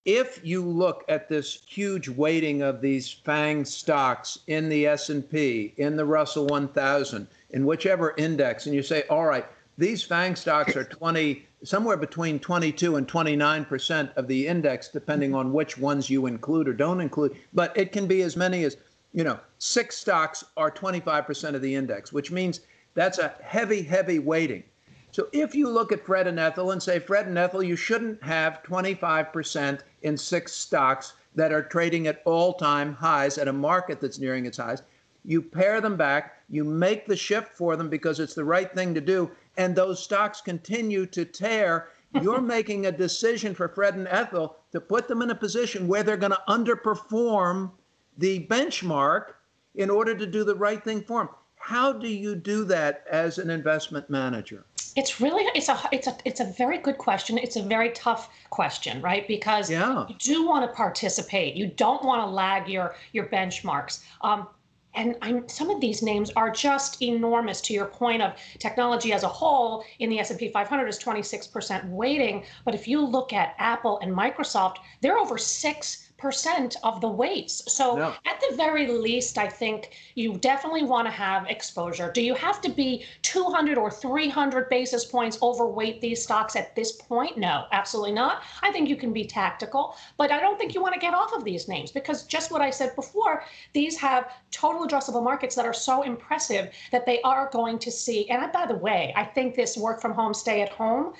If you look at this huge weighting of these FANG stocks in the S&P, in the Russell 1000, in whichever index, and you say, all right, these FANG stocks are 20, somewhere between 22 and 29 percent of the index, depending on which ones you include or don't include. But it can be as many as, you know, six stocks are 25 percent of the index, which means that's a heavy, heavy weighting. So if you look at Fred and Ethel and say, Fred and Ethel, you shouldn't have 25% in six stocks that are trading at all time highs at a market that's nearing its highs, you pare them back, you make the shift for them because it's the right thing to do, and those stocks continue to tear. <laughs> You're making a decision for Fred and Ethel to put them in a position where they're going to underperform the benchmark in order to do the right thing for them. How do you do that as an investment manager? It's really it's a it's a it's a very good question. It's a very tough question, right? Because yeah. you do want to participate. You don't want to lag your your benchmarks. Um, and I'm, some of these names are just enormous to your point of technology as a whole in the s&p 500 is 26% weighting but if you look at apple and microsoft they're over 6 percent of the weights. So no. at the very least, I think you definitely want to have exposure. Do you have to be 200 or 300 basis points overweight these stocks at this point? No, absolutely not. I think you can be tactical, but I don't think you want to get off of these names because just what I said before, these have total addressable markets that are so impressive that they are going to see. And by the way, I think this work from home, stay at home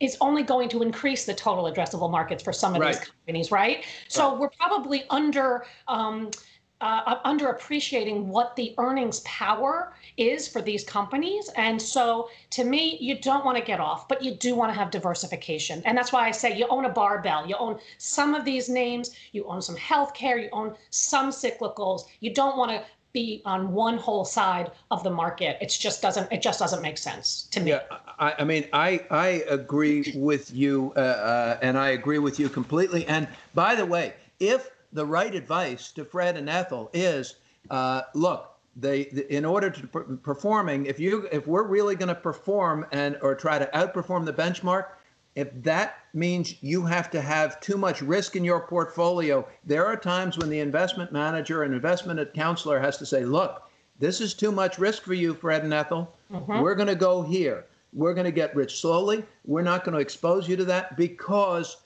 is only going to increase the total addressable markets for some of right. these companies, right? So right. we're probably under um, uh, underappreciating what the earnings power is for these companies. And so to me, you don't want to get off, but you do want to have diversification. And that's why I say you own a barbell. You own some of these names, you own some healthcare, you own some cyclicals. You don't want to be on one whole side of the market. It just doesn't. It just doesn't make sense to me. Yeah, I, I mean, I I agree with you, uh, uh, and I agree with you completely. And by the way, if the right advice to Fred and Ethel is, uh, look, they in order to performing, if you if we're really going to perform and or try to outperform the benchmark, if that means you have to have too much risk in your portfolio, there are times when the investment manager and investment counselor has to say, look, this is too much risk for you, Fred and Ethel. Mm-hmm. We're going to go here. We're going to get rich slowly. We're not going to expose you to that because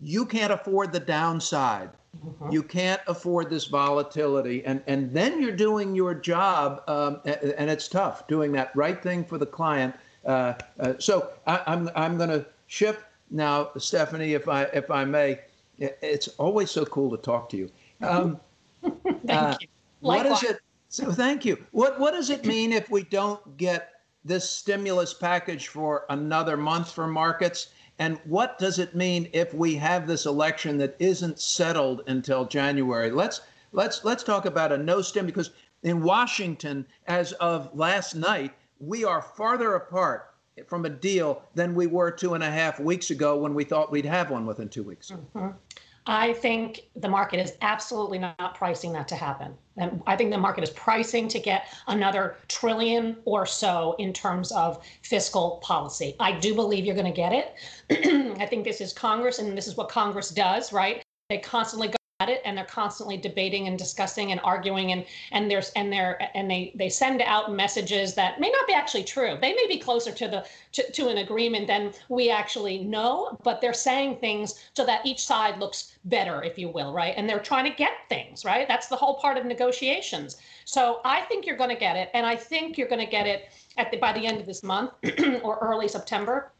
you can't afford the downside. Mm-hmm. You can't afford this volatility. And, and then you're doing your job, um, and it's tough doing that right thing for the client. Uh, uh, so I, I'm, I'm going to shift. Now, Stephanie, if I if I may, it's always so cool to talk to you. Um, <laughs> thank uh, you. What is it? So thank you. What what does it mean if we don't get this stimulus package for another month for markets? And what does it mean if we have this election that isn't settled until January? Let's let's let's talk about a no stim because in Washington, as of last night, we are farther apart from a deal than we were two and a half weeks ago when we thought we'd have one within two weeks. Mm-hmm. I think the market is absolutely not pricing that to happen. And I think the market is pricing to get another trillion or so in terms of fiscal policy. I do believe you're going to get it. <clears throat> I think this is Congress, and this is what Congress does, right? They constantly go at it and they're constantly debating and discussing and arguing and and there's and they're and they they send out messages that may not be actually true. They may be closer to the to, to an agreement than we actually know but they're saying things so that each side looks better if you will right? And they're trying to get things right? That's the whole part of negotiations. So i think you're going to get it and i think you're going to get it at the, by the end of this month <clears throat> or early september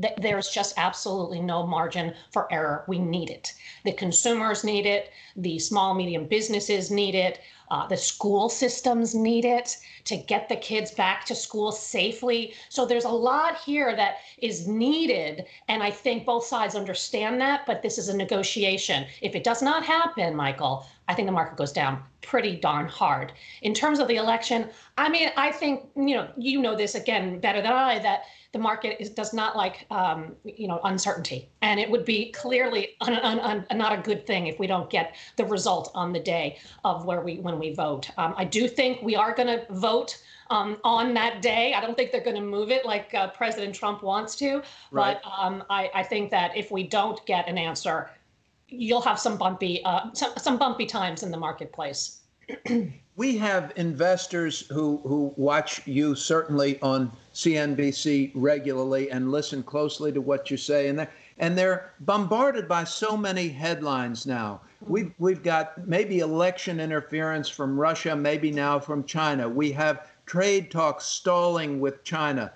th- there's just absolutely no margin for error. We need it. The consumers need it. The small, medium businesses need it. Uh, the school systems need it to get the kids back to school safely. So there's a lot here that is needed. And I think both sides understand that, but this is a negotiation. If it does not happen, Michael, I think the market goes down pretty darn hard. In terms of the election, I mean, I think you know you know this again better than I that the market is, does not like um, you know uncertainty, and it would be clearly un, un, un, not a good thing if we don't get the result on the day of where we when we vote. Um, I do think we are going to vote. Um, on that day. I don't think they're going to move it like uh, President Trump wants to. Right. But um, I, I, think that if we don't get an answer, you'll have some bumpy uh, some, some bumpy times in the marketplace. <clears throat> we have investors who who watch you certainly on CNBC regularly and listen closely to what you say, and they're and they're bombarded by so many headlines now. We've we've got maybe election interference from Russia, maybe now from China. We have trade talks stalling with China.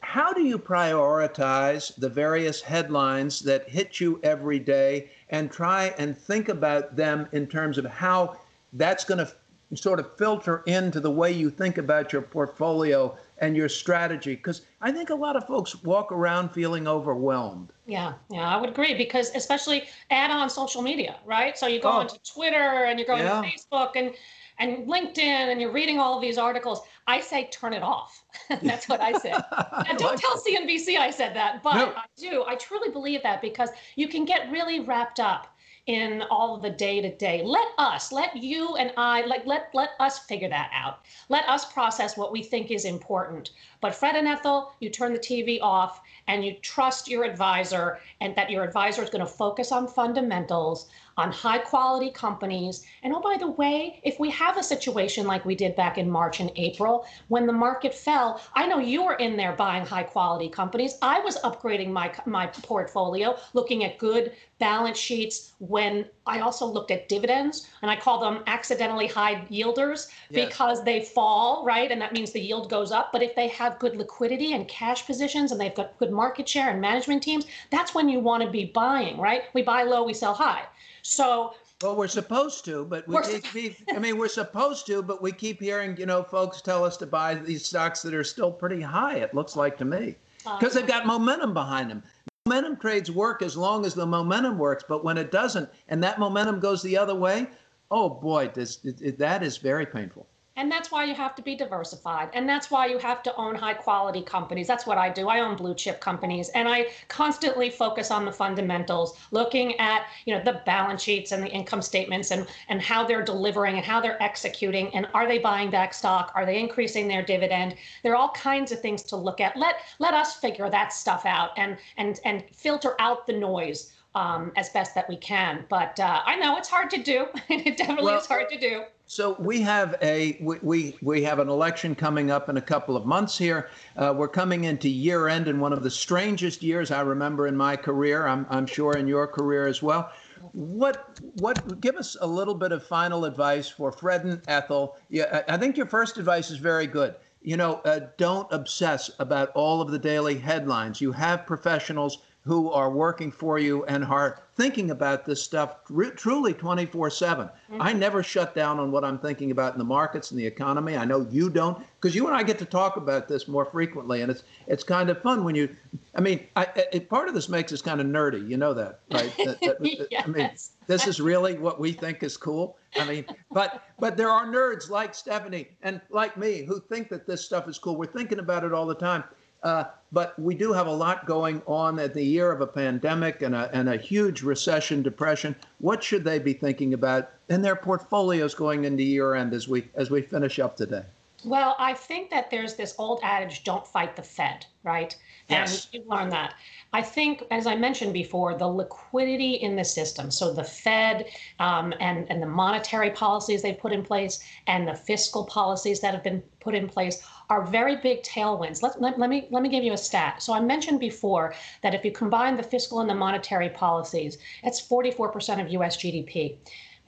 How do you prioritize the various headlines that hit you every day and try and think about them in terms of how that's going to sort of filter into the way you think about your portfolio and your strategy because i think a lot of folks walk around feeling overwhelmed yeah yeah i would agree because especially add on social media right so you go oh. onto twitter and you go yeah. facebook and and LinkedIn and you're reading all of these articles, I say turn it off. <laughs> That's what I say. <laughs> now, don't like tell CNBC I said that, but no. I do. I truly believe that because you can get really wrapped up in all of the day to day. Let us, let you and I, like let let us figure that out. Let us process what we think is important. But Fred and Ethel, you turn the TV off and you trust your advisor and that your advisor is going to focus on fundamentals on high quality companies. And oh, by the way, if we have a situation like we did back in March and April when the market fell, I know you were in there buying high quality companies. I was upgrading my, my portfolio, looking at good balance sheets when I also looked at dividends and I call them accidentally high yielders yes. because they fall, right? And that means the yield goes up. But if they have good liquidity and cash positions and they've got good market share and management teams, that's when you want to be buying, right? We buy low, we sell high. So well, we're supposed to, but we keep, I <laughs> mean, we're supposed to, but we keep hearing, you know, folks tell us to buy these stocks that are still pretty high. It looks like to me uh, because they've got momentum behind them. Momentum trades work as long as the momentum works, but when it doesn't, and that momentum goes the other way, oh boy, this it, it, that is very painful. And that's why you have to be diversified. And that's why you have to own high quality companies. That's what I do. I own blue chip companies and I constantly focus on the fundamentals, looking at, you know, the balance sheets and the income statements and, and how they're delivering and how they're executing. And are they buying back stock? Are they increasing their dividend? There are all kinds of things to look at. Let let us figure that stuff out and and and filter out the noise um, as best that we can. But uh, I know it's hard to do. <laughs> it definitely well, is hard to do. So we have a we, we we have an election coming up in a couple of months here. Uh, we're coming into year end in one of the strangest years I remember in my career. I'm I'm sure in your career as well. What what give us a little bit of final advice for Fred and Ethel? Yeah, I think your first advice is very good. You know, uh, don't obsess about all of the daily headlines. You have professionals who are working for you and are thinking about this stuff truly 24 7. Mm-hmm. I never shut down on what I'm thinking about in the markets and the economy. I know you don't, because you and I get to talk about this more frequently, and it's it's kind of fun when you. I mean, I, it, part of this makes us kind of nerdy. You know that, right? That, that, yes. <laughs> I mean, this is really what we think is cool. I mean, but but there are nerds like Stephanie and like me who think that this stuff is cool. We're thinking about it all the time. Uh, but we do have a lot going on at the year of a pandemic and a, and a huge recession, depression. What should they be thinking about in their portfolios going into year end as we as we finish up today? Well, I think that there's this old adage, don't fight the Fed, right? Yes. And you learn that. I think, as I mentioned before, the liquidity in the system, so the Fed um, and, and the monetary policies they've put in place and the fiscal policies that have been put in place are very big tailwinds. Let, let, let, me, let me give you a stat. So I mentioned before that if you combine the fiscal and the monetary policies, it's 44% of US GDP.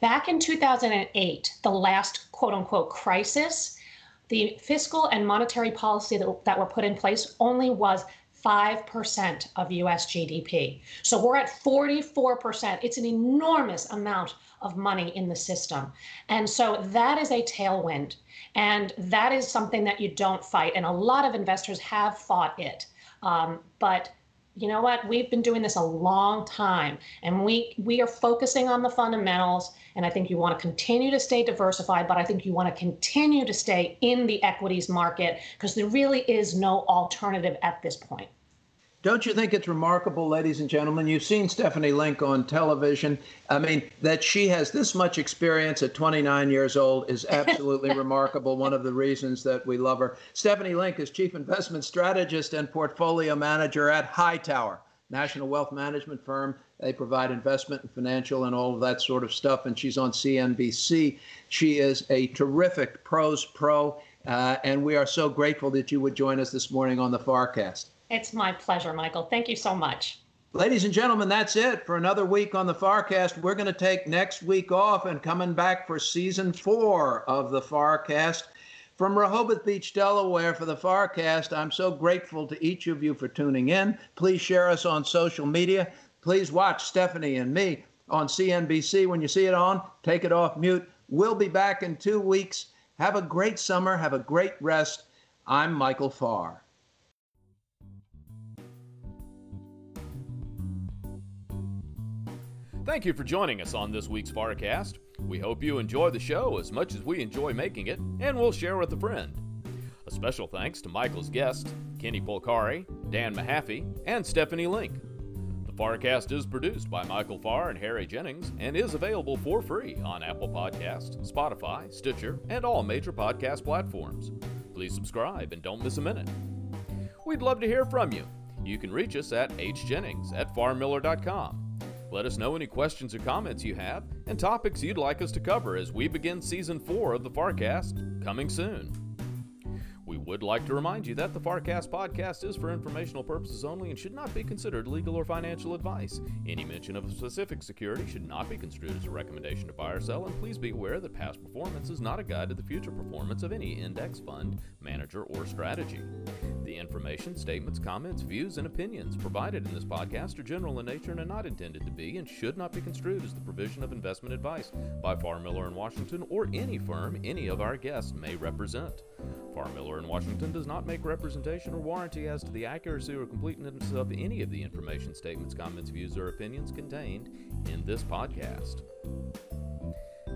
Back in 2008, the last quote unquote crisis, the fiscal and monetary policy that, that were put in place only was 5% of US GDP. So we're at 44%. It's an enormous amount of money in the system. And so that is a tailwind. And that is something that you don't fight. And a lot of investors have fought it. Um, but you know what? We've been doing this a long time and we we are focusing on the fundamentals and I think you want to continue to stay diversified, but I think you want to continue to stay in the equities market because there really is no alternative at this point. Don't you think it's remarkable, ladies and gentlemen? You've seen Stephanie Link on television. I mean, that she has this much experience at 29 years old is absolutely <laughs> remarkable. One of the reasons that we love her. Stephanie Link is Chief Investment Strategist and Portfolio Manager at Hightower, National Wealth Management Firm. They provide investment and financial and all of that sort of stuff. And she's on CNBC. She is a terrific pros pro. Uh, and we are so grateful that you would join us this morning on the FarrCast. It's my pleasure, Michael. Thank you so much. Ladies and gentlemen, that's it for another week on the FarrCast. We're going to take next week off and coming back for season four of the FarrCast. From Rehoboth Beach, Delaware, for the FarrCast, I'm so grateful to each of you for tuning in. Please share us on social media. Please watch Stephanie and me on CNBC. When you see it on, take it off mute. We'll be back in two weeks. Have a great summer. Have a great rest. I'm Michael Farr. Thank you for joining us on this week's FarrCast. We hope you enjoy the show as much as we enjoy making it, and we'll share with a friend. A special thanks to Michael's guests, Kenny Polcari, Dan Mahaffee, and Stephanie Link. The FarrCast is produced by Michael Farr and Harry Jennings and is available for free on Apple Podcasts, Spotify, Stitcher, and all major podcast platforms. Please subscribe and don't miss a minute. We'd love to hear from you. You can reach us at hjennings at farrmiller.com. Let us know any questions or comments you have and topics you'd like us to cover as we begin season four of the FarrCast coming soon. Would like to remind you that the FarrCast podcast is for informational purposes only and should not be considered legal or financial advice. Any mention of a specific security should not be construed as a recommendation to buy or sell, and please be aware that past performance is not a guide to the future performance of any index fund, manager, or strategy. The information, statements, comments, views, and opinions provided in this podcast are general in nature and are not intended to be and should not be construed as the provision of investment advice by Farr, Miller & Washington or any firm any of our guests may represent. Farr, Miller & Washington does not make representation or warranty as to the accuracy or completeness of any of the information, statements, comments, views, or opinions contained in this podcast.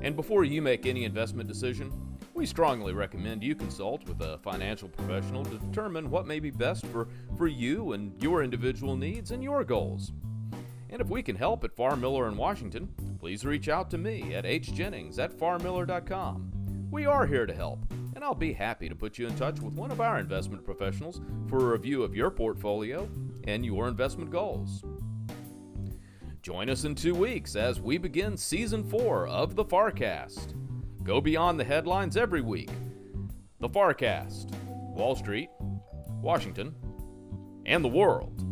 And before you make any investment decision, we strongly recommend you consult with a financial professional to determine what may be best for, for you and your individual needs and your goals. And if we can help at Farr, Miller & Washington, please reach out to me at hjennings at farrmiller.com. We are here to help, and I'll be happy to put you in touch with one of our investment professionals for a review of your portfolio and your investment goals. Join us in two weeks as we begin season four of the FarrCast. Go beyond the headlines every week. The FarrCast, Wall Street, Washington, and the world.